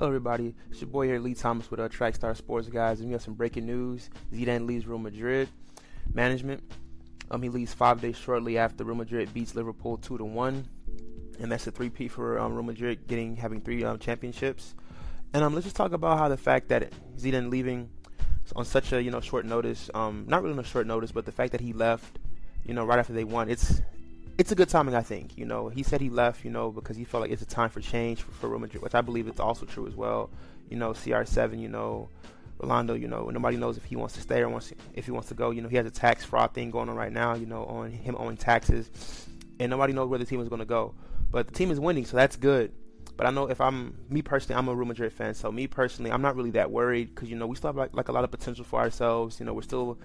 Hello, everybody. It's your boy here, Lee Thomas with uh, Trackstar Sports, guys. And we have some breaking news. Zidane leaves Real Madrid management. Um, he leaves five days shortly after Real Madrid beats Liverpool two to one, and that's a three-peat for um, Real Madrid getting having three um, championships. And um, let's just talk about how the fact that Zidane leaving on such a you know short notice, um, not really on a short notice, but the fact that he left, you know, right after they won, it's it's a good timing, I think. You know, he said he left, you know, because he felt like it's a time for change for, for Real Madrid, which I believe it's also true as well. You know, CR7, you know, Rolando, you know, nobody knows if he wants to stay or wants if he wants to go. You know, he has a tax fraud thing going on right now. You know, on him owing taxes, and nobody knows where the team is going to go. But the team is winning, so that's good. But I know if I'm me personally, I'm a Real Madrid fan. So me personally, I'm not really that worried because you know we still have like, like a lot of potential for ourselves. You know, we're still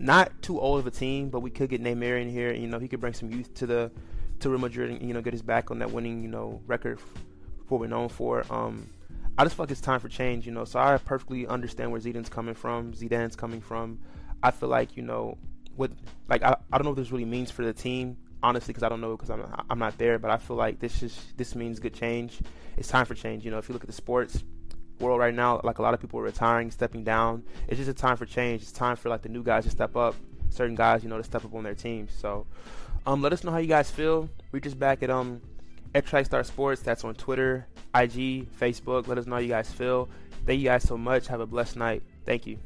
not too old of a team, but we could get Neymar in here. And, you know, he could bring some youth to the to Real Madrid and you know get his back on that winning you know record for we're known for. Um, I just feel like it's time for change, you know. So I perfectly understand where Zidane's coming from. Zidane's coming from. I feel like you know what like I, I don't know what this really means for the team honestly because I don't know because I'm I'm not there. But I feel like this is this means good change. It's time for change. You know, if you look at the sports world right now, like a lot of people are retiring, stepping down. It's just a time for change. It's time for like the new guys to step up. Certain guys, you know, to step up on their teams. So um, let us know how you guys feel. Reach us back at um at Trackstar Sports. That's on Twitter, IG, Facebook. Let us know how you guys feel. Thank you guys so much. Have a blessed night. Thank you.